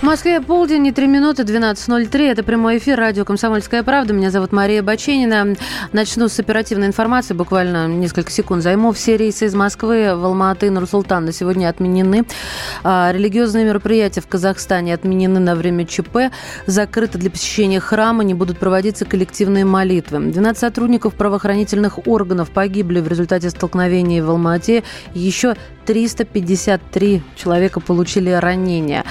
В Москве полдень и 3 минуты 12.03. Это прямой эфир радио «Комсомольская правда». Меня зовут Мария Баченина. Начну с оперативной информации. Буквально несколько секунд займу. Все рейсы из Москвы в Алматы и Нур-Султан на сегодня отменены. А, религиозные мероприятия в Казахстане отменены на время ЧП. Закрыты для посещения храма. Не будут проводиться коллективные молитвы. 12 сотрудников правоохранительных органов погибли в результате столкновений в Алмате. Еще 353 человека получили ранения.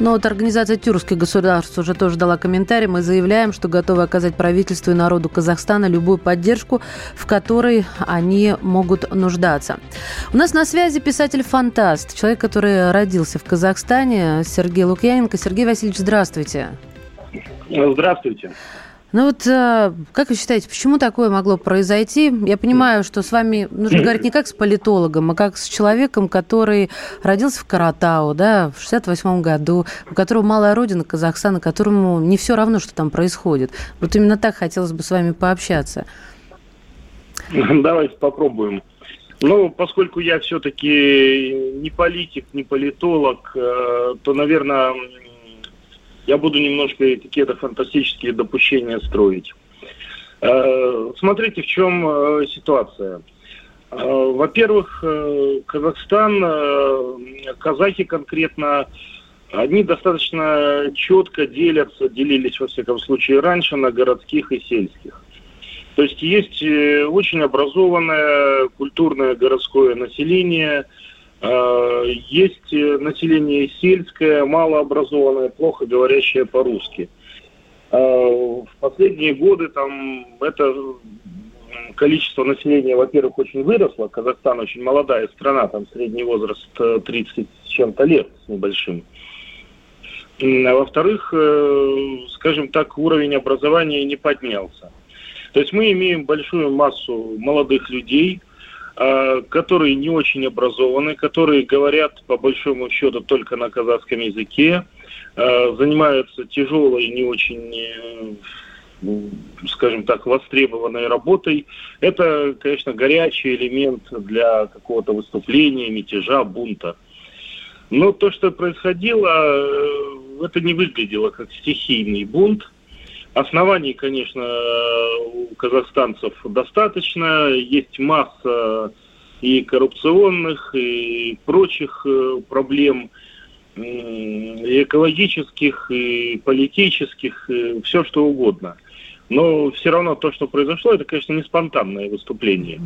Но вот организация «Тюркское государство» уже тоже дала комментарий. Мы заявляем, что готовы оказать правительству и народу Казахстана любую поддержку, в которой они могут нуждаться. У нас на связи писатель-фантаст, человек, который родился в Казахстане, Сергей Лукьяненко. Сергей Васильевич, здравствуйте. Здравствуйте. Ну вот, э, как вы считаете, почему такое могло произойти? Я понимаю, что с вами нужно говорить не как с политологом, а как с человеком, который родился в Каратау, да, в 68 году, у которого малая родина Казахстана, которому не все равно, что там происходит. Вот именно так хотелось бы с вами пообщаться. Давайте попробуем. Ну, поскольку я все-таки не политик, не политолог, э, то, наверное, я буду немножко какие-то фантастические допущения строить. Э, смотрите, в чем э, ситуация. Э, во-первых, Казахстан, казахи конкретно, они достаточно четко делятся, делились, во всяком случае, раньше на городских и сельских. То есть есть очень образованное культурное городское население – есть э, население сельское, малообразованное, плохо говорящее по-русски. Э, в последние годы там это количество населения, во-первых, очень выросло. Казахстан очень молодая страна, там средний возраст 30 с чем-то лет с небольшим. А во-вторых, скажем так, уровень образования не поднялся. То есть мы имеем большую массу молодых людей, Э, которые не очень образованы, которые говорят по большому счету только на казахском языке, э, занимаются тяжелой, не очень э, скажем так, востребованной работой. Это, конечно, горячий элемент для какого-то выступления, мятежа, бунта. Но то, что происходило, это не выглядело как стихийный бунт. Оснований, конечно, у казахстанцев достаточно. Есть масса и коррупционных, и прочих э, проблем, и экологических, и политических, и все что угодно. Но все равно то, что произошло, это, конечно, не спонтанное выступление.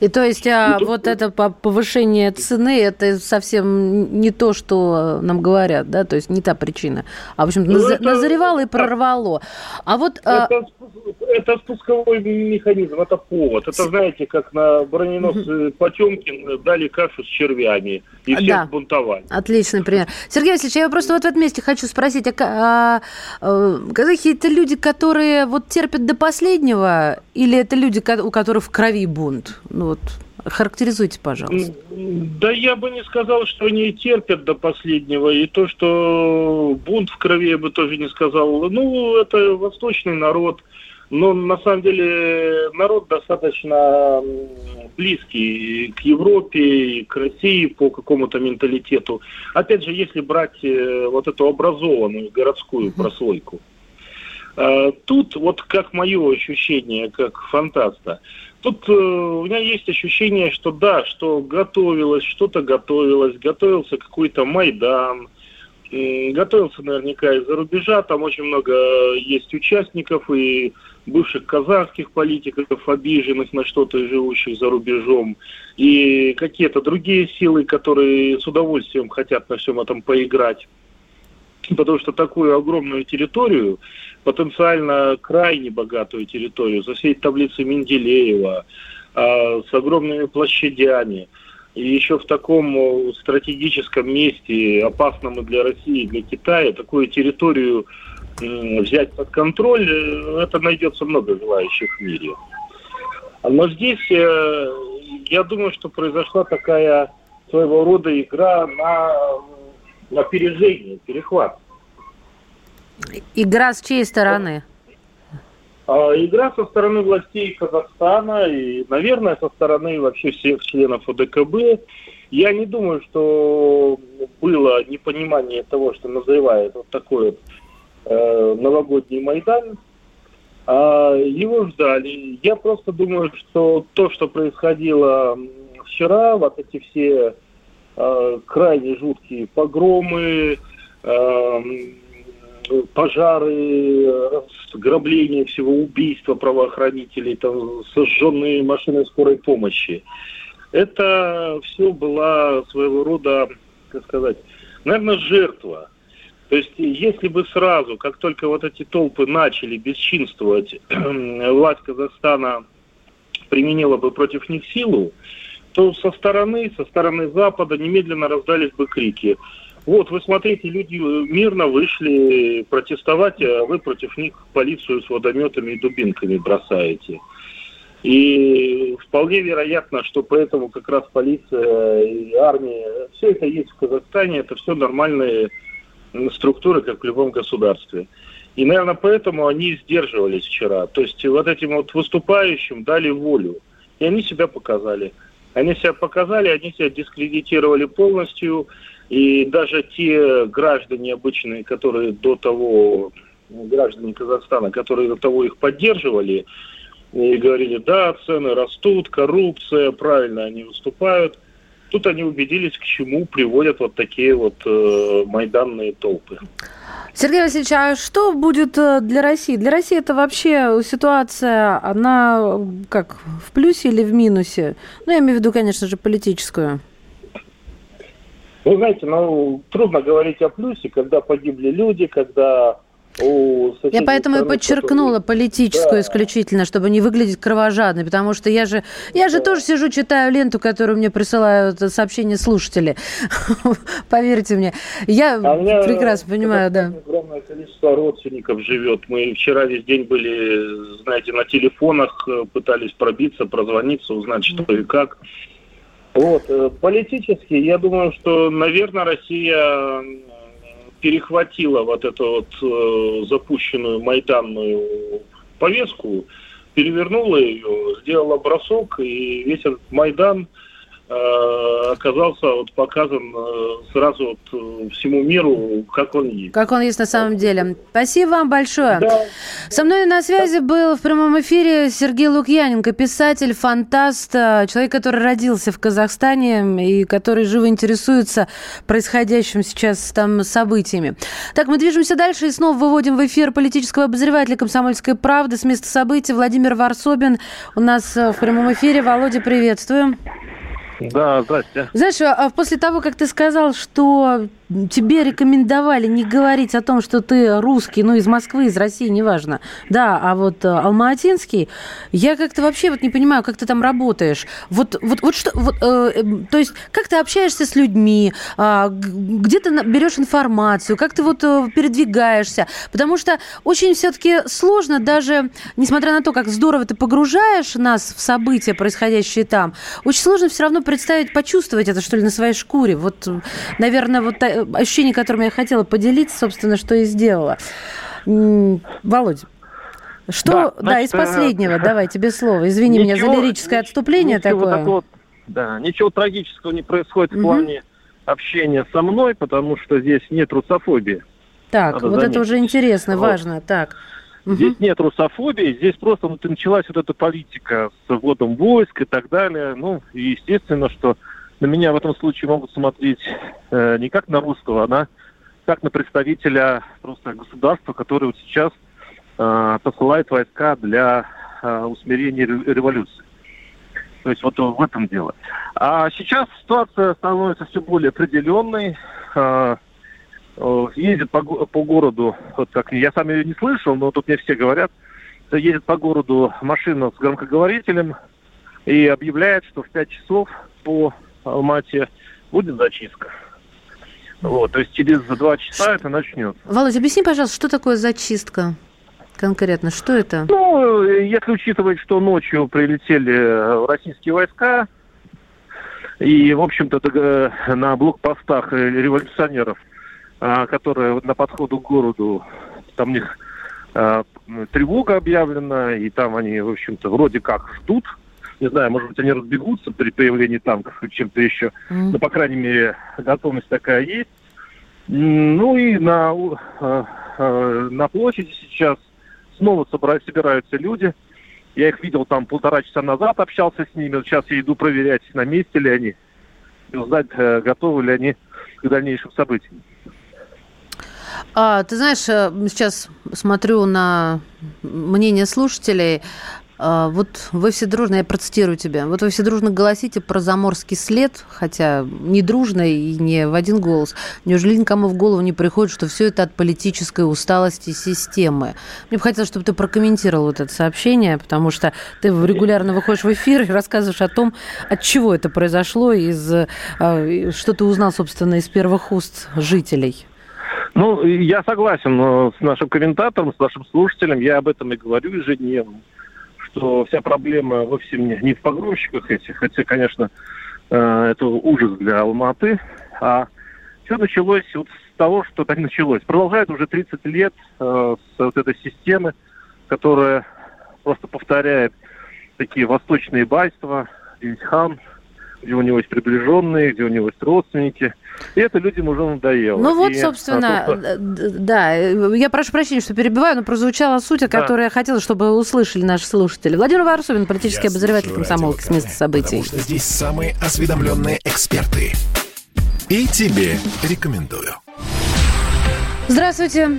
И то есть а, ну, вот это повышение цены, это совсем не то, что нам говорят, да, то есть не та причина. А, в общем, ну, наз... это... назревало и прорвало. А вот... А это, это спусковой механизм, это повод. Это, знаете, как на броненосце Потемкин дали кашу с червями, и все да. бунтовали. Отличный пример. Сергей Васильевич, я просто вот в этом месте хочу спросить, а, а, а казахи это люди, которые вот терпят до последнего, или это люди, у которых в крови бунт? Ну вот, характеризуйте, пожалуйста. Да я бы не сказал, что они терпят до последнего. И то, что бунт в крови, я бы тоже не сказал. Ну, это восточный народ. Но на самом деле народ достаточно близкий к Европе, к России по какому-то менталитету. Опять же, если брать э, вот эту образованную городскую прослойку. А, тут, вот как мое ощущение, как фантаста, Тут э, у меня есть ощущение, что да, что готовилось, что-то готовилось, готовился какой-то Майдан, э, готовился наверняка из-за рубежа, там очень много есть участников и бывших казахских политиков, обиженных на что-то и живущих за рубежом, и какие-то другие силы, которые с удовольствием хотят на всем этом поиграть. Потому что такую огромную территорию потенциально крайне богатую территорию, засеять таблицы Менделеева, э, с огромными площадями, и еще в таком стратегическом месте, опасном и для России, и для Китая, такую территорию взять под контроль, э, это найдется много желающих в мире. Но здесь э, я думаю, что произошла такая своего рода игра на опережение, перехват. Игра с чьей стороны? А, игра со стороны властей Казахстана и, наверное, со стороны вообще всех членов ОДКБ. Я не думаю, что было непонимание того, что называют вот такой вот э, новогодний Майдан. А его ждали. Я просто думаю, что то, что происходило вчера, вот эти все э, крайне жуткие погромы, э, пожары, грабление всего, убийства правоохранителей, там, сожженные машины скорой помощи. Это все была своего рода, как сказать, наверное, жертва. То есть, если бы сразу, как только вот эти толпы начали бесчинствовать, власть Казахстана применила бы против них силу, то со стороны, со стороны Запада немедленно раздались бы крики – вот, вы смотрите, люди мирно вышли протестовать, а вы против них полицию с водометами и дубинками бросаете. И вполне вероятно, что поэтому как раз полиция и армия, все это есть в Казахстане, это все нормальные структуры, как в любом государстве. И, наверное, поэтому они сдерживались вчера. То есть вот этим вот выступающим дали волю. И они себя показали. Они себя показали, они себя дискредитировали полностью. И даже те граждане обычные, которые до того, граждане Казахстана, которые до того их поддерживали, и говорили, да, цены растут, коррупция, правильно они выступают. Тут они убедились, к чему приводят вот такие вот э, майданные толпы. Сергей Васильевич, а что будет э, для России? Для России это вообще ситуация, она как, в плюсе или в минусе? Ну, я имею в виду, конечно же, политическую. Вы знаете, ну, трудно говорить о плюсе, когда погибли люди, когда я поэтому и подчеркнула политическую да. исключительно, чтобы не выглядеть кровожадной, потому что я же, я же да. тоже сижу, читаю ленту, которую мне присылают сообщения слушатели. Поверьте мне. Я а прекрасно понимаю, да. Огромное количество родственников живет. Мы вчера весь день были, знаете, на телефонах, пытались пробиться, прозвониться, узнать, что и как. Вот. Э, политически, я думаю, что, наверное, Россия перехватила вот эту вот э, запущенную майданную повестку, перевернула ее, сделала бросок, и весь этот Майдан – оказался вот показан э, сразу вот э, всему миру, как он есть. Как он есть на самом деле. Спасибо вам большое. Да. Со мной на связи был в прямом эфире Сергей Лукьяненко, писатель, фантаст, человек, который родился в Казахстане и который живо интересуется происходящим сейчас там событиями. Так, мы движемся дальше и снова выводим в эфир политического обозревателя «Комсомольской правды» с места событий Владимир Варсобин у нас в прямом эфире. Володя, приветствую. Да, здрасте. Знаешь, а после того, как ты сказал, что тебе рекомендовали не говорить о том, что ты русский, ну, из Москвы, из России, неважно. Да, а вот э, алматинский, я как-то вообще вот не понимаю, как ты там работаешь. Вот, вот, вот что, вот, э, эм, то есть, как ты общаешься с людьми, э, где ты берешь информацию, как ты вот э, передвигаешься, потому что очень все-таки сложно даже, несмотря на то, как здорово ты погружаешь нас в события, происходящие там, очень сложно все равно представить, почувствовать это, что ли, на своей шкуре. Вот, наверное, вот ощущение, которым я хотела поделиться, собственно, что и сделала. Володь, что, да, значит, да, из э, последнего, давай, тебе слово. Извини ничего, меня за лирическое отступление такое. Такого, да, ничего трагического не происходит угу. в плане общения со мной, потому что здесь нет русофобии. Так, Надо вот заметить. это уже интересно, вот. важно. Так. Здесь угу. нет русофобии, здесь просто вот, началась вот эта политика с вводом войск и так далее. Ну, и естественно, что на меня в этом случае могут смотреть э, не как на русского, а на, как на представителя просто государства, который вот сейчас э, посылает войска для э, усмирения революции. То есть вот в этом дело. А сейчас ситуация становится все более определенной. Э, э, ездит по, по городу, вот как я сам ее не слышал, но тут мне все говорят, едет по городу машина с громкоговорителем и объявляет, что в 5 часов по Алмате будет зачистка. Вот, то есть через два часа это начнется. Володь, объясни, пожалуйста, что такое зачистка? Конкретно, что это? Ну, если учитывать, что ночью прилетели российские войска, и, в общем-то, э, на блокпостах революционеров, а, которые на подходу к городу, там у них а, тревога объявлена, и там они, в общем-то, вроде как ждут. Не знаю, может быть, они разбегутся при появлении танков или чем-то еще. Mm. Но, по крайней мере, готовность такая есть. Ну и на, э, э, на площади сейчас снова собираются люди. Я их видел там полтора часа назад, общался с ними. Сейчас я иду проверять, на месте ли они, и узнать, э, готовы ли они к дальнейшим событиям. А, ты знаешь, сейчас смотрю на мнение слушателей. А, вот вы все дружно, я процитирую тебя, вот вы все дружно голосите про заморский след, хотя не дружно и не в один голос. Неужели никому в голову не приходит, что все это от политической усталости системы? Мне бы хотелось, чтобы ты прокомментировал вот это сообщение, потому что ты регулярно выходишь в эфир и рассказываешь о том, от чего это произошло, из, а, что ты узнал, собственно, из первых уст жителей. Ну, я согласен с нашим комментатором, с нашим слушателем. Я об этом и говорю ежедневно что вся проблема вовсе не, в погрузчиках этих, хотя, конечно, э, это ужас для Алматы, а все началось вот с того, что так началось. Продолжает уже 30 лет э, с вот этой системы, которая просто повторяет такие восточные байства, Дингхан, где у него есть приближенные, где у него есть родственники. И это людям уже надоело. Ну вот, и, собственно, а, то, да, я прошу прощения, что перебиваю, но прозвучала суть, о которой да. я хотела, чтобы услышали наши слушатели. Владимир Варсовин, политический я обозреватель комсомолки с места событий. Потому что здесь самые осведомленные эксперты. И тебе рекомендую. Здравствуйте.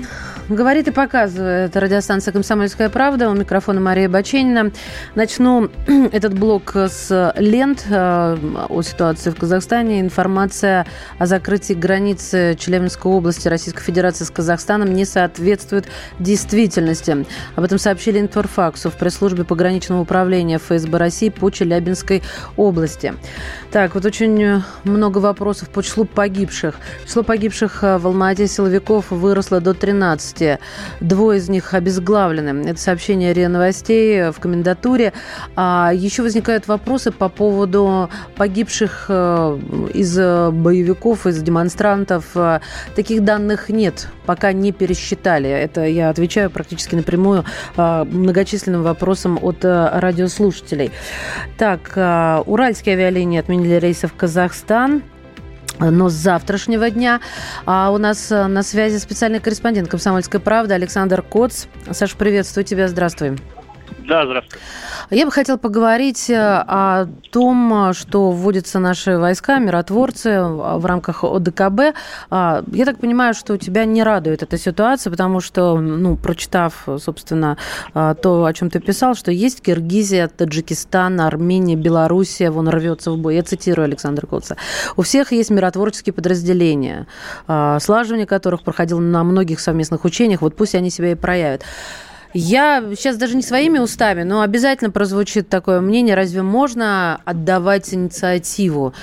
Говорит и показывает радиостанция «Комсомольская правда». У микрофона Мария Баченина. Начну этот блок с лент э, о ситуации в Казахстане. Информация о закрытии границы Челябинской области Российской Федерации с Казахстаном не соответствует действительности. Об этом сообщили Информфаксу в пресс-службе пограничного управления ФСБ России по Челябинской области. Так, вот очень много вопросов по числу погибших. Число погибших в Алмате силовиков выросло до 13 области. Двое из них обезглавлены. Это сообщение РИА Новостей в комендатуре. А еще возникают вопросы по поводу погибших э, из боевиков, из демонстрантов. Таких данных нет, пока не пересчитали. Это я отвечаю практически напрямую э, многочисленным вопросам от э, радиослушателей. Так, уральские авиалинии отменили рейсы в Казахстан. Но с завтрашнего дня а у нас э, на связи специальный корреспондент «Комсомольской правды» Александр Коц. Саша, приветствую тебя, здравствуй. Да, здравствуйте. Я бы хотел поговорить э, о том, что вводятся наши войска, миротворцы э, в рамках ОДКБ. А, я так понимаю, что тебя не радует эта ситуация, потому что, ну, прочитав, собственно, э, то, о чем ты писал, что есть Киргизия, Таджикистан, Армения, Белоруссия, вон рвется в бой. Я цитирую Александра Коца. У всех есть миротворческие подразделения, слаживание которых проходило на многих совместных учениях. Вот пусть они себя и проявят. Я сейчас даже не своими устами, но обязательно прозвучит такое мнение, разве можно отдавать инициативу?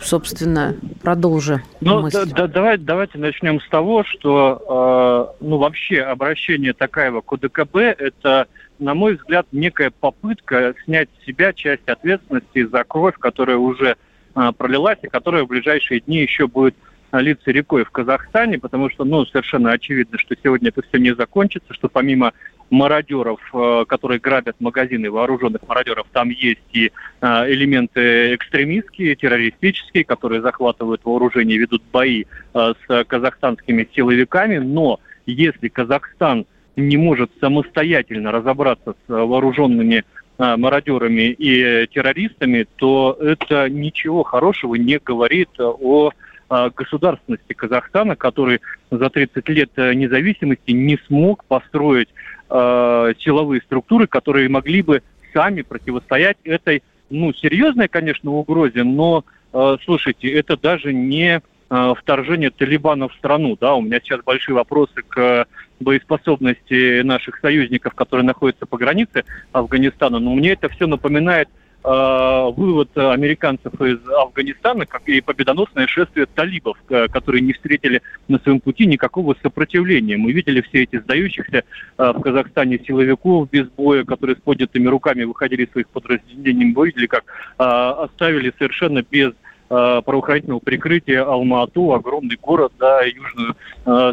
Собственно, продолжи. Ну, да, да, давай, давайте начнем с того, что э, ну, вообще обращение Такаева к ОДКБ – это, на мой взгляд, некая попытка снять с себя часть ответственности за кровь, которая уже э, пролилась и которая в ближайшие дни еще будет литься рекой в Казахстане, потому что, ну, совершенно очевидно, что сегодня это все не закончится, что помимо мародеров, э, которые грабят магазины, вооруженных мародеров, там есть и э, элементы экстремистские, террористические, которые захватывают вооружение, ведут бои э, с казахстанскими силовиками, но если Казахстан не может самостоятельно разобраться с вооруженными мародерами и террористами, то это ничего хорошего не говорит о государственности Казахстана, который за 30 лет э, независимости не смог построить э, силовые структуры, которые могли бы сами противостоять этой, ну, серьезной, конечно, угрозе, но, э, слушайте, это даже не э, вторжение Талибана в страну, да, у меня сейчас большие вопросы к боеспособности наших союзников, которые находятся по границе Афганистана, но мне это все напоминает Э, вывод американцев из Афганистана и победоносное шествие талибов, э, которые не встретили на своем пути никакого сопротивления. Мы видели все эти сдающихся э, в Казахстане силовиков без боя, которые с поднятыми руками выходили из своих подразделений. Мы видели, как оставили совершенно без правоохранительного прикрытия Алма-Ату, огромный город, да, южную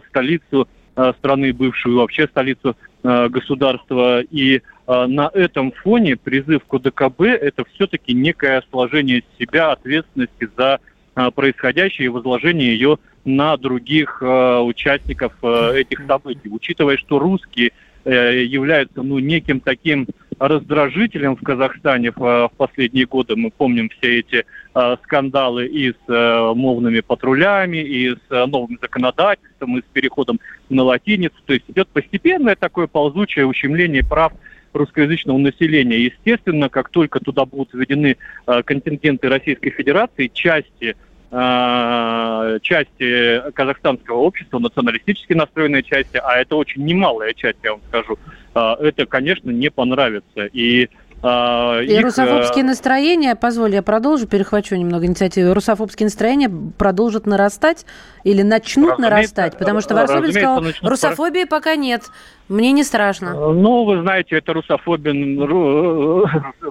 столицу страны бывшую, вообще столицу государства. И на этом фоне призыв к ОДКБ – это все-таки некое сложение себя ответственности за происходящее и возложение ее на других участников этих событий. Учитывая, что русские являются ну, неким таким раздражителем в Казахстане в, в последние годы. Мы помним все эти э, скандалы и с э, мовными патрулями, и с э, новым законодательством, и с переходом на латиницу. То есть идет постепенное такое ползучее ущемление прав русскоязычного населения. Естественно, как только туда будут введены э, контингенты Российской Федерации, части э, части казахстанского общества, националистически настроенные части, а это очень немалая часть, я вам скажу, а, это, конечно, не понравится. И а, и их... русофобские э, настроения, позволь, я продолжу, перехвачу немного инициативы. Русофобские настроения продолжат нарастать или начнут разумеется, нарастать? Потому что Варсобин сказал, русофобии пор... пока нет. Мне не страшно. Э, ну, вы знаете, это Русофобин,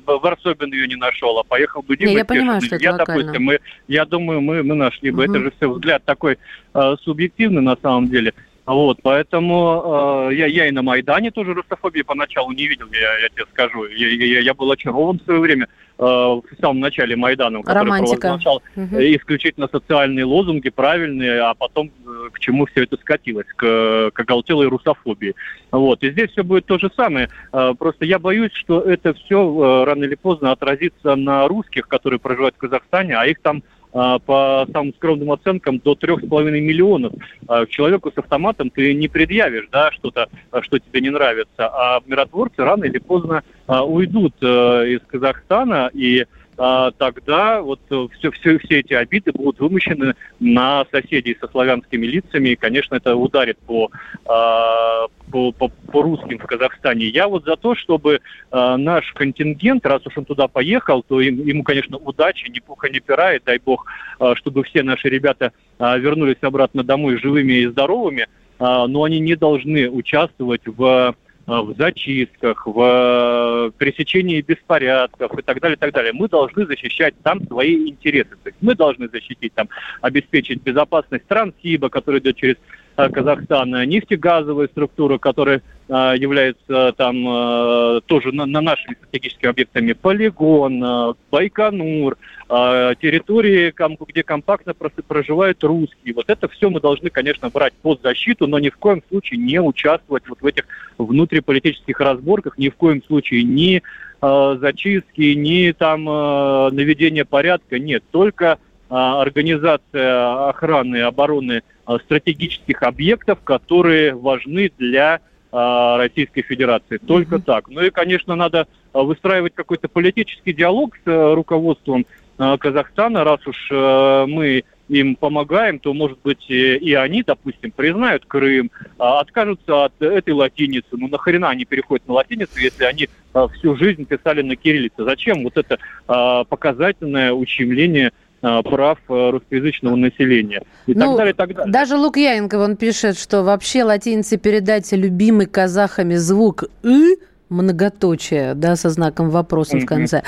Варсобин ее не нашел, а поехал бы не, я понимаю, что это я, локально. допустим, мы, я думаю, мы, мы нашли бы. Угу. Это же все взгляд такой э, субъективный на самом деле. Вот, поэтому э, я, я и на Майдане тоже русофобии поначалу не видел, я, я тебе скажу. Я, я, я был очарован в свое время э, в самом начале Майдана, который Романтика. провозглашал угу. исключительно социальные лозунги, правильные, а потом э, к чему все это скатилось, к, к оголтелой русофобии. Вот, и здесь все будет то же самое. Э, просто я боюсь, что это все э, рано или поздно отразится на русских, которые проживают в Казахстане, а их там по самым скромным оценкам до трех с половиной миллионов. А, человеку с автоматом ты не предъявишь, да, что-то, а, что тебе не нравится, а миротворцы рано или поздно уйдут э, из Казахстана и а, тогда вот все, все, все эти обиды будут вымощены на соседей со славянскими лицами, и, конечно, это ударит по, а, по, по, по русским в Казахстане. Я вот за то, чтобы а, наш контингент, раз уж он туда поехал, то им, ему, конечно, удачи, ни пуха, ни пера, и дай бог, чтобы все наши ребята вернулись обратно домой живыми и здоровыми, но они не должны участвовать в Э, в зачистках, в э, пресечении беспорядков и так далее, и так далее. Мы должны защищать там свои интересы. То есть мы должны защитить там, обеспечить безопасность Транссиба, который идет через э, Казахстан, нефтегазовая структура, которая а, является там а, тоже на, на нашими стратегическими объектами полигон, Байконур, территории, где компактно проживают русские. Вот это все мы должны, конечно, брать под защиту, но ни в коем случае не участвовать вот в этих внутриполитических разборках, ни в коем случае ни зачистки, ни там наведение порядка. Нет, только организация охраны обороны стратегических объектов, которые важны для а, Российской Федерации. Только mm-hmm. так. Ну и, конечно, надо а, выстраивать какой-то политический диалог с э, руководством Казахстана, раз уж э, мы им помогаем, то, может быть, и они, допустим, признают Крым, откажутся от этой латиницы. Ну, нахрена они переходят на латиницу, если они всю жизнь писали на кириллице? Зачем вот это показательное ущемление Э, прав э, русскоязычного населения. И ну, так далее, и так далее. Даже Лукьяненко, он пишет, что вообще латинице передать любимый казахами звук «ы» многоточие, да, со знаком вопроса mm-hmm. в конце.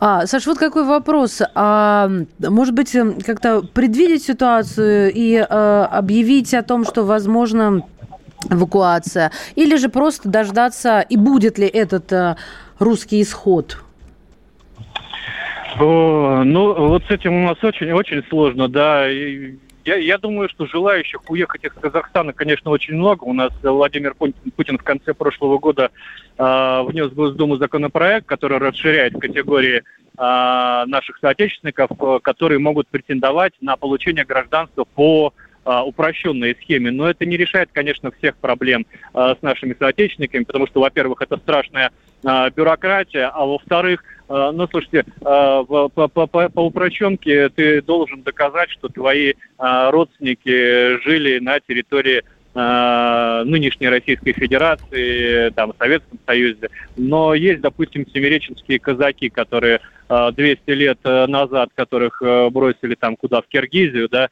А, Саш, вот какой вопрос. А, может быть, эм, как-то предвидеть ситуацию и а, объявить о том, что возможно эвакуация, или же просто дождаться, и будет ли этот а, русский исход? О, ну, вот с этим у нас очень-очень сложно, да. Я, я думаю, что желающих уехать из Казахстана, конечно, очень много. У нас Владимир Путин в конце прошлого года э, внес в Госдуму законопроект, который расширяет категории э, наших соотечественников, которые могут претендовать на получение гражданства по упрощенной схеме. Но это не решает, конечно, всех проблем с нашими соотечественниками, потому что, во-первых, это страшная бюрократия, а во-вторых, а, ну, слушайте, а, по, по, по, по упрощенке ты должен доказать, что твои а, родственники жили на территории нынешней Российской Федерации, там, Советском Союзе. Но есть, допустим, семиреченские казаки, которые 200 лет назад, которых бросили там куда, в Киргизию, да,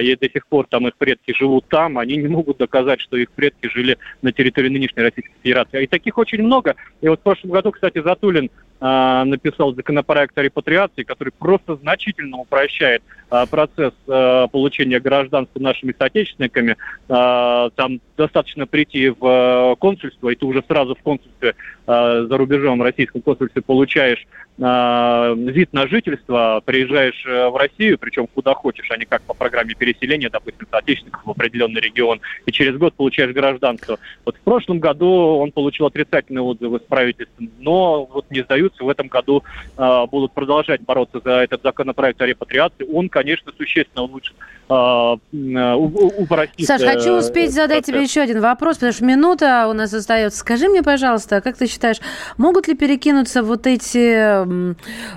и до сих пор там их предки живут там, они не могут доказать, что их предки жили на территории нынешней Российской Федерации. И таких очень много. И вот в прошлом году, кстати, Затулин написал законопроект о репатриации, который просто значительно упрощает процесс получения гражданства нашими соотечественниками. Там достаточно прийти в консульство, и ты уже сразу в консульстве за рубежом, в российском консульстве получаешь вид на жительство, приезжаешь в Россию, причем куда хочешь, а не как по программе переселения, допустим, соотечественников в определенный регион, и через год получаешь гражданство. Вот в прошлом году он получил отрицательные отзывы с правительством, но вот не сдаются, в этом году э, будут продолжать бороться за этот законопроект о репатриации. Он, конечно, существенно улучшит упростит. Саш, хочу успеть задать тебе еще один вопрос, потому что минута у нас остается. Скажи мне, пожалуйста, как ты считаешь, могут ли перекинуться вот эти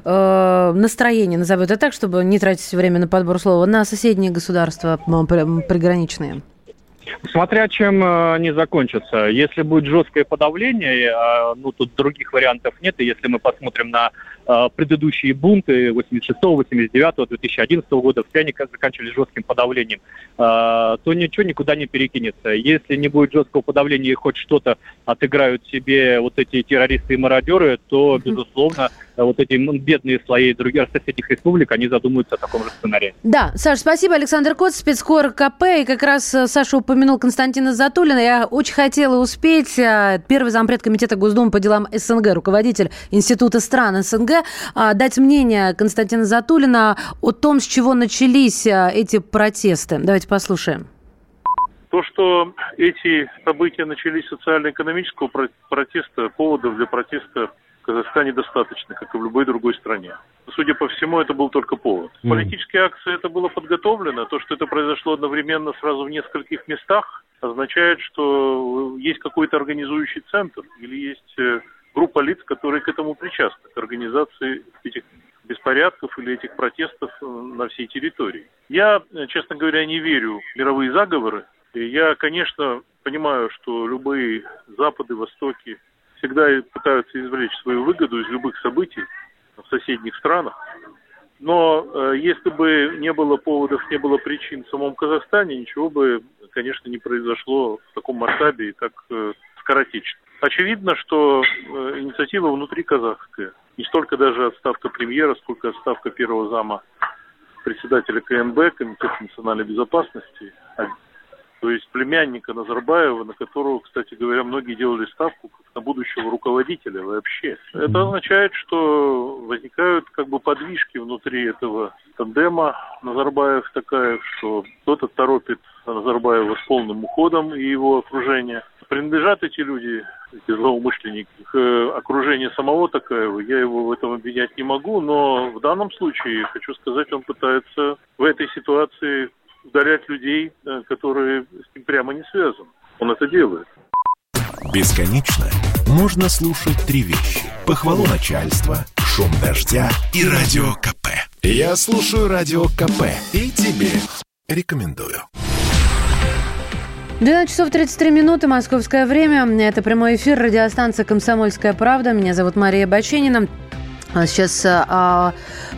э, настроения, назову это так, чтобы не тратить время на подбор слова, на соседние государства приграничные? Смотря чем э, они закончатся. Если будет жесткое подавление, э, ну тут других вариантов нет. И если мы посмотрим на предыдущие бунты 86 89 2011 года, все они заканчивались жестким подавлением, то ничего никуда не перекинется. Если не будет жесткого подавления и хоть что-то отыграют себе вот эти террористы и мародеры, то, безусловно, вот эти бедные слои других соседних республик, они задумаются о таком же сценарии. Да, Саш, спасибо. Александр Кот, спецкор КП. И как раз Саша упомянул Константина Затулина. Я очень хотела успеть. Первый зампред комитета Госдумы по делам СНГ, руководитель Института стран СНГ, дать мнение Константина Затулина о том, с чего начались эти протесты. Давайте послушаем. То, что эти события начались социально-экономического протеста, поводов для протеста в Казахстане достаточно, как и в любой другой стране. Судя по всему, это был только повод. Mm. Политические акции это было подготовлено. То, что это произошло одновременно сразу в нескольких местах, означает, что есть какой-то организующий центр или есть э, группа лиц, которые к этому причастны, к организации этих беспорядков или этих протестов э, на всей территории. Я, э, честно говоря, не верю в мировые заговоры. Я, конечно, понимаю, что любые Запады, Востоки, всегда пытаются извлечь свою выгоду из любых событий в соседних странах. Но э, если бы не было поводов, не было причин в самом Казахстане, ничего бы, конечно, не произошло в таком масштабе и так э, скоротечно. Очевидно, что э, инициатива внутри казахская. Не столько даже отставка премьера, сколько отставка первого зама председателя КМБ, Комитета национальной безопасности, то есть племянника Назарбаева, на которого, кстати говоря, многие делали ставку как на будущего руководителя вообще. Это означает, что возникают как бы подвижки внутри этого тандема Назарбаев такая, что кто-то торопит Назарбаева с полным уходом и его окружение. Принадлежат эти люди, эти злоумышленники, к окружению самого Такаева. Я его в этом обвинять не могу, но в данном случае, хочу сказать, он пытается в этой ситуации удалять людей, э, которые с ним прямо не связаны. Он это делает. Бесконечно можно слушать три вещи. Похвалу начальства, шум дождя и радио КП. Я слушаю радио КП и тебе рекомендую. 12 часов 33 минуты, московское время. Это прямой эфир радиостанции «Комсомольская правда». Меня зовут Мария Баченина. А сейчас а,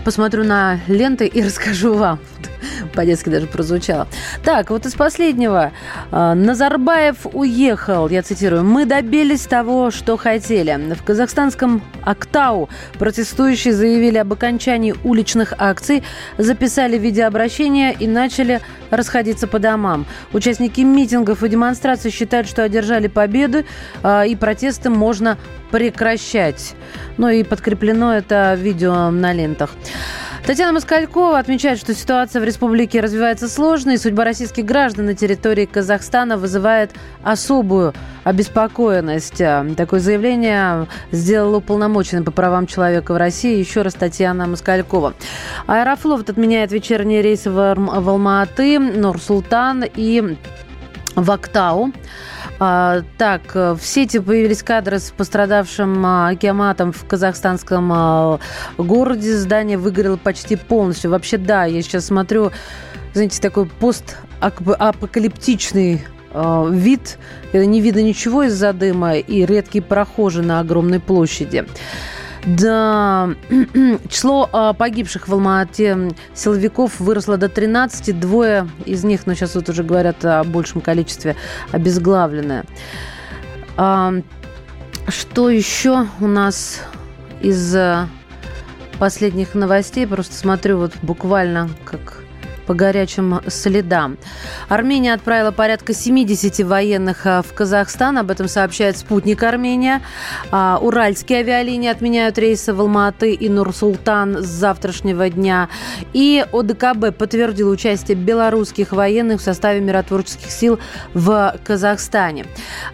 посмотрю на ленты и расскажу вам. По-детски даже прозвучало. Так, вот из последнего. А, Назарбаев уехал, я цитирую. «Мы добились того, что хотели». В казахстанском Актау протестующие заявили об окончании уличных акций, записали видеообращение и начали расходиться по домам. Участники митингов и демонстраций считают, что одержали победы, а, и протесты можно прекращать. Ну и подкреплено это видео на лентах. Татьяна Москалькова отмечает, что ситуация в республике развивается сложно, и судьба российских граждан на территории Казахстана вызывает особую обеспокоенность. Такое заявление сделала уполномоченный по правам человека в России еще раз Татьяна Москалькова. Аэрофлот отменяет вечерние рейсы в Алматы, Нур-Султан и в Актау. А, так, в сети появились кадры с пострадавшим а, акиаматом в казахстанском а, городе. Здание выгорело почти полностью. Вообще, да, я сейчас смотрю, знаете, такой постапокалиптичный вид, когда не видно ничего из-за дыма и редкие прохожие на огромной площади. Да, число а, погибших в Алма-Ате силовиков выросло до 13. Двое из них, но сейчас вот уже говорят о большем количестве, обезглавленное. А, что еще у нас из а, последних новостей? Просто смотрю вот буквально как по горячим следам. Армения отправила порядка 70 военных а, в Казахстан. Об этом сообщает спутник Армения. А, уральские авиалинии отменяют рейсы в Алматы и Нур-Султан с завтрашнего дня. И ОДКБ подтвердил участие белорусских военных в составе миротворческих сил в Казахстане.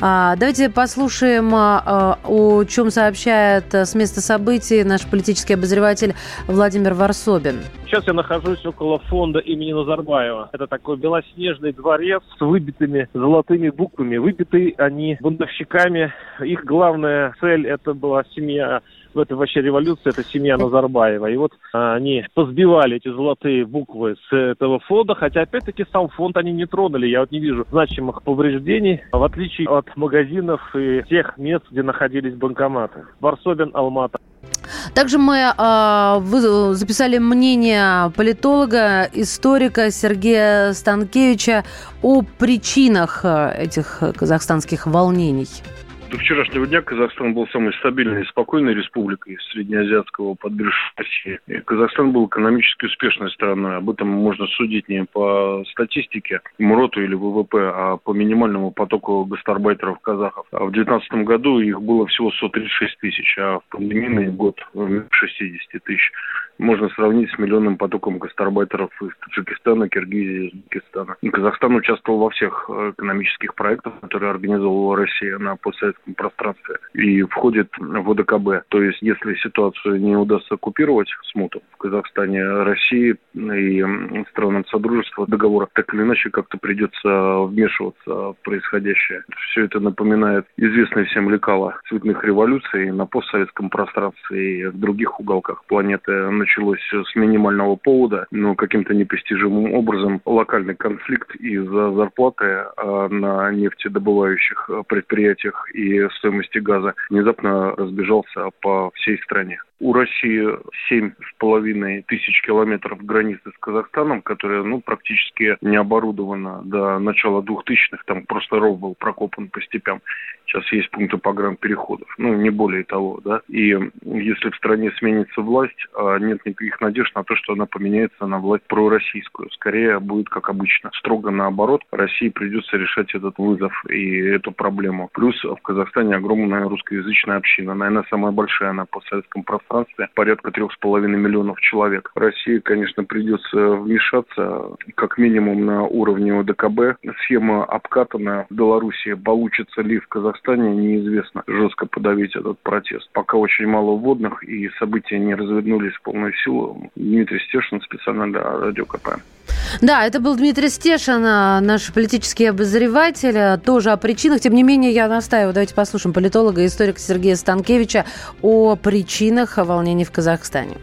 А, давайте послушаем, о чем сообщает с места событий наш политический обозреватель Владимир Варсобин. Сейчас я нахожусь около фонда имени Назарбаева. Это такой белоснежный дворец с выбитыми золотыми буквами. Выбиты они бунтовщиками. Их главная цель это была семья в этой вообще революции, это семья Назарбаева. И вот а, они позбивали эти золотые буквы с этого фонда, хотя опять-таки сам фонд они не тронули. Я вот не вижу значимых повреждений, в отличие от магазинов и тех мест, где находились банкоматы. Варсобин, Алмата. Также мы э, записали мнение политолога, историка Сергея Станкевича о причинах этих казахстанских волнений. До вчерашнего дня Казахстан был самой стабильной и спокойной республикой среднеазиатского подбрюшья России. И Казахстан был экономически успешной страной. Об этом можно судить не по статистике МРОТу или ВВП, а по минимальному потоку гастарбайтеров казахов. А в 2019 году их было всего 136 тысяч, а в пандемийный год 60 тысяч можно сравнить с миллионным потоком гастарбайтеров из Таджикистана, Киргизии, Узбекистана. Казахстан участвовал во всех э, экономических проектах, которые организовывала Россия на постсоветском пространстве и входит в ОДКБ. То есть, если ситуацию не удастся оккупировать смуту в Казахстане, России и странам Содружества договора, так или иначе как-то придется вмешиваться в происходящее. Все это напоминает известные всем лекала цветных революций на постсоветском пространстве и в других уголках планеты началось с минимального повода, но каким-то непостижимым образом локальный конфликт из-за зарплаты а на нефтедобывающих предприятиях и стоимости газа внезапно разбежался по всей стране. У России семь с половиной тысяч километров границы с Казахстаном, которая ну, практически не оборудована до начала двухтысячных. Там просто ров был прокопан по степям. Сейчас есть пункты погранпереходов. Ну, не более того, да. И если в стране сменится власть, а нет никаких надежд на то, что она поменяется на власть пророссийскую. Скорее будет как обычно. Строго наоборот. России придется решать этот вызов и эту проблему. Плюс в Казахстане огромная русскоязычная община. Наверное, самая большая на постсоветском пространстве пространстве порядка трех с половиной миллионов человек. России, конечно, придется вмешаться как минимум на уровне ОДКБ. Схема обкатана в Беларуси. Получится ли в Казахстане, неизвестно. Жестко подавить этот протест. Пока очень мало вводных и события не развернулись в полную силу. Дмитрий Стешин специально для Радио КП. Да, это был Дмитрий Стешин, а, наш политический обозреватель, а, тоже о причинах. Тем не менее, я настаиваю, давайте послушаем политолога и историка Сергея Станкевича о причинах волнений в Казахстане.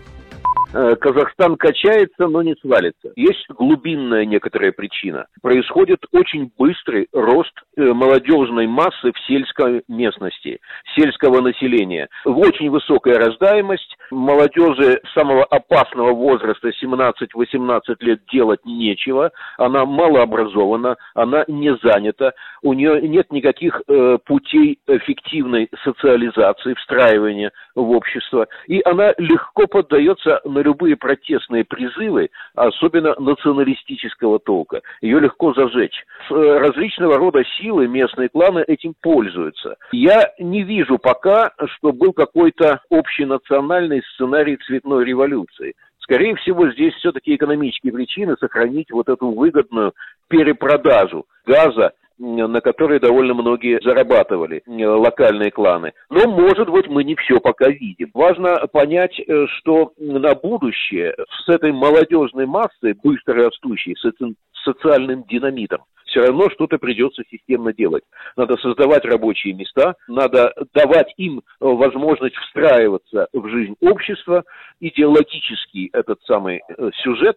Э, Казахстан качается, но не свалится. Есть глубинная некоторая причина. Происходит очень быстрый рост э, молодежной массы в сельской местности, сельского населения. Очень высокая рождаемость. Молодежи самого опасного возраста, 17-18 лет, делать нечего. Она малообразована, она не занята. У нее нет никаких э, путей эффективной социализации, встраивания в общество. И она легко поддается на любые протестные призывы, особенно националистического толка. Ее легко зажечь. Э, различного рода силы местные кланы этим пользуются. Я не вижу пока, что был какой-то общенациональный сценарий цветной революции. Скорее всего, здесь все-таки экономические причины сохранить вот эту выгодную перепродажу газа на которые довольно многие зарабатывали, локальные кланы. Но, может быть, мы не все пока видим. Важно понять, э, что на будущее с этой молодежной массой, быстро растущей, с этим социальным динамитом, все равно что-то придется системно делать. Надо создавать рабочие места, надо давать им возможность встраиваться в жизнь общества, идеологический этот самый э, сюжет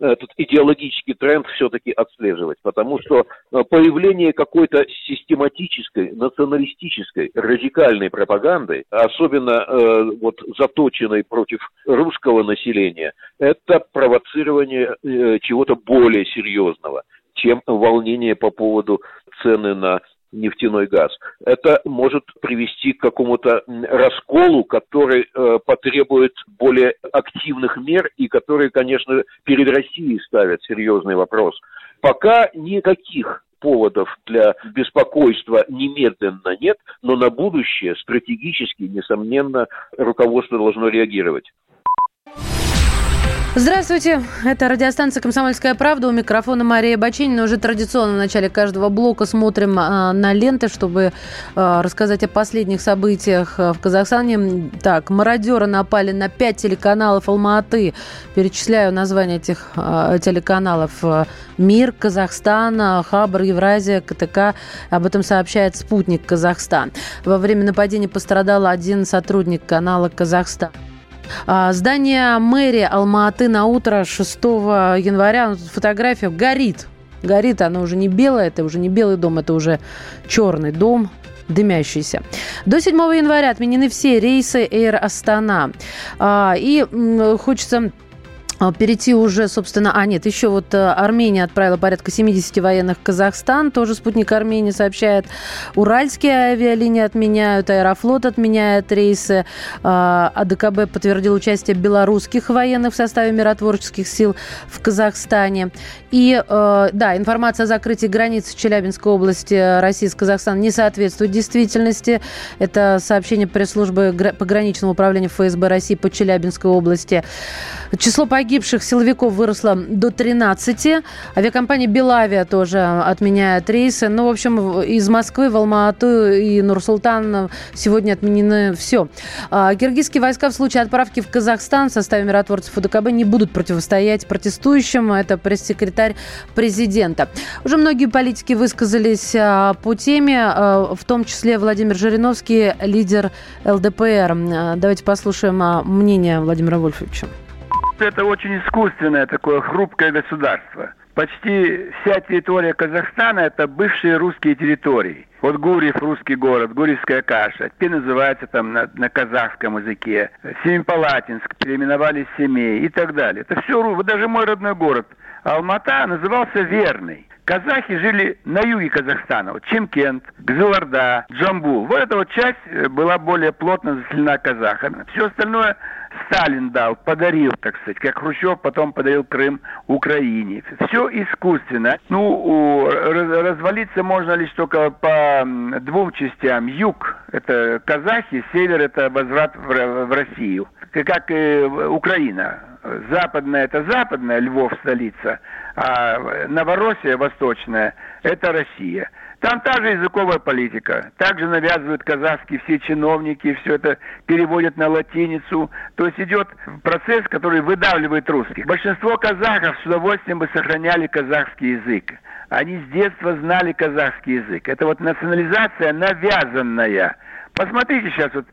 этот идеологический тренд все-таки отслеживать, потому что э, появление какой-то систематической, националистической, радикальной пропаганды, особенно э, вот заточенной против русского населения, это провоцирование э, чего-то более серьезного, чем волнение по поводу цены на нефтяной газ. Это может привести к какому-то расколу, который э, потребует более активных мер и который, конечно, перед Россией ставят серьезный вопрос. Пока никаких поводов для беспокойства немедленно нет, но на будущее стратегически, несомненно, руководство должно реагировать. Здравствуйте, это радиостанция «Комсомольская правда». У микрофона Мария Баченина. Уже традиционно в начале каждого блока смотрим а, на ленты, чтобы а, рассказать о последних событиях а, в Казахстане. Так, мародеры напали на пять телеканалов Алма-Аты. Перечисляю названия этих а, телеканалов. «Мир», «Казахстан», «Хабр», «Евразия», «КТК». Об этом сообщает «Спутник Казахстан». Во время нападения пострадал один сотрудник канала «Казахстан». А, здание мэрии Алма-Аты на утро 6 января, фотография горит. Горит, она уже не белая, это уже не белый дом, это уже черный дом, дымящийся. До 7 января отменены все рейсы Air Астана. И хочется перейти уже, собственно, а нет, еще вот э, Армения отправила порядка 70 военных в Казахстан, тоже спутник Армении сообщает. Уральские авиалинии отменяют, Аэрофлот отменяет рейсы, а, АДКБ подтвердил участие белорусских военных в составе миротворческих сил в Казахстане. И, э, да, информация о закрытии границ Челябинской области России с Казахстаном не соответствует действительности. Это сообщение пресс-службы пограничного управления ФСБ России по Челябинской области. Число погибших силовиков выросло до 13. Авиакомпания «Белавия» тоже отменяет рейсы. Ну, в общем, из Москвы в Алма-Ату и Нур-Султан сегодня отменены все. А, киргизские войска в случае отправки в Казахстан в составе миротворцев УДКБ не будут противостоять протестующим. Это пресс-секретарь президента. Уже многие политики высказались а, по теме, а, в том числе Владимир Жириновский, лидер ЛДПР. Давайте послушаем мнение Владимира Вольфовича это очень искусственное такое хрупкое государство. Почти вся территория Казахстана – это бывшие русские территории. Вот Гурьев – русский город, Гурьевская каша. Теперь называется там на, на казахском языке. Семипалатинск переименовали Семей и так далее. Это все, вот даже мой родной город Алмата назывался Верный. Казахи жили на юге Казахстана. Вот Чемкент, Гзыларда, Джамбул. Вот эта вот часть э, была более плотно заселена казахами. Все остальное Сталин дал, подарил, так сказать, как Хрущев потом подарил Крым Украине. Все искусственно. Ну, развалиться можно лишь только по двум частям. Юг – это казахи, север – это возврат в Россию. Как и Украина. Западная – это западная, Львов – столица, а Новороссия, восточная – это Россия. Там та же языковая политика. Также навязывают казахские все чиновники, все это переводят на латиницу. То есть идет процесс, который выдавливает русских. Большинство казахов с удовольствием бы сохраняли казахский язык. Они с детства знали казахский язык. Это вот национализация навязанная. Посмотрите сейчас вот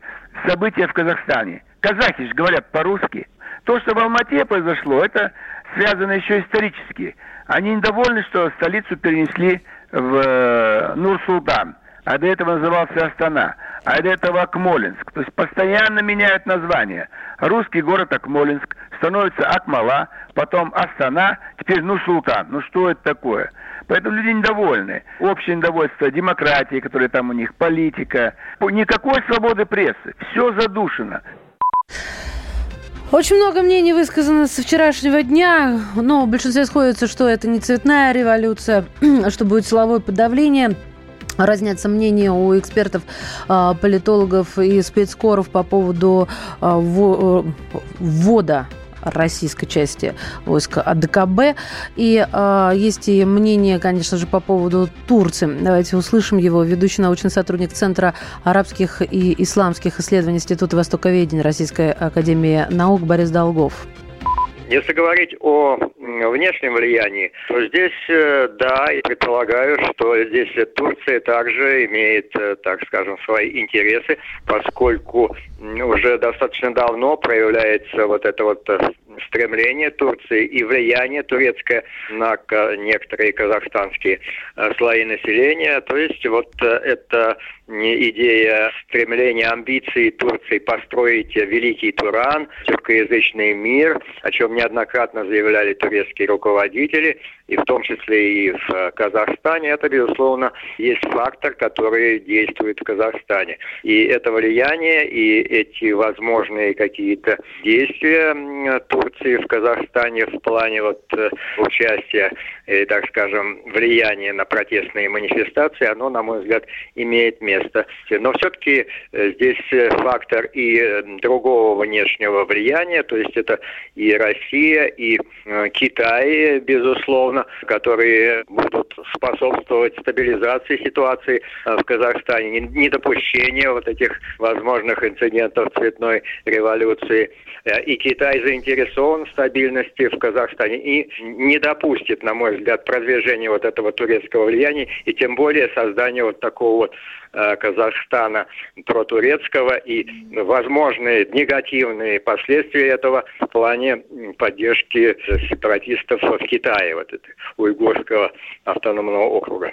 события в Казахстане. Казахи же говорят по-русски. То, что в Алмате произошло, это связано еще исторически. Они недовольны, что столицу перенесли в э, Нур-Султан, а до этого назывался Астана, а до этого Акмолинск. То есть постоянно меняют название. Русский город Акмолинск становится Акмала, потом Астана, теперь Нур-Султан. Ну что это такое? Поэтому люди недовольны. Общее недовольство демократии, которая там у них, политика. Никакой свободы прессы. Все задушено. Очень много мнений высказано со вчерашнего дня, но в большинстве сходится, что это не цветная революция, что будет силовое подавление. Разнятся мнения у экспертов, а, политологов и спецкоров по поводу а, э, ввода российской части войск АДКБ. И э, есть и мнение, конечно же, по поводу Турции. Давайте услышим его. Ведущий научный сотрудник Центра арабских и исламских исследований Института Востоковедения Российской Академии Наук Борис Долгов. Если говорить о внешнем влиянии, то здесь, э, да, я предполагаю, что здесь Турция также имеет, э, так скажем, свои интересы, поскольку уже достаточно давно проявляется вот это вот э, стремление Турции и влияние турецкое на некоторые казахстанские э, слои населения. То есть вот э, это идея стремления, амбиции Турции построить великий Туран, тюркоязычный мир, о чем неоднократно заявляли турецкие руководители, и в том числе и в э, Казахстане, это, безусловно, есть фактор, который действует в Казахстане. И это влияние, и эти возможные какие-то действия Турции в Казахстане в плане вот э, участия, и, так скажем, влияния на протестные манифестации, оно, на мой взгляд, имеет место. Но все-таки э, здесь фактор и другого внешнего влияния, то есть это и Россия, и Китай, безусловно, которые будут способствовать стабилизации ситуации э, в Казахстане, недопущение вот этих возможных инцидентов цветной революции. Э, и Китай заинтересован в стабильности в Казахстане и не допустит, на мой взгляд, продвижения вот этого турецкого влияния и тем более создания вот такого вот Э, Казахстана протурецкого и возможные негативные последствия этого в плане поддержки сепаратистов в Китае, вот это, уйгурского автономного округа.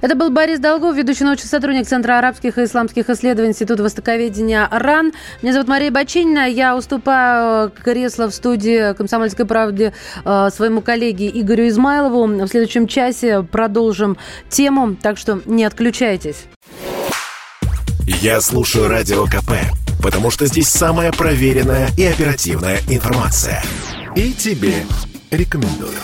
Это был Борис Долгов, ведущий научный сотрудник Центра арабских и исламских исследований Института востоковедения РАН. Меня зовут Мария Бачинина. Я уступаю кресло в студии «Комсомольской правды» э, своему коллеге Игорю Измайлову. В следующем часе продолжим тему, так что не отключайтесь. Я слушаю Радио КП, потому что здесь самая проверенная и оперативная информация. И тебе рекомендую.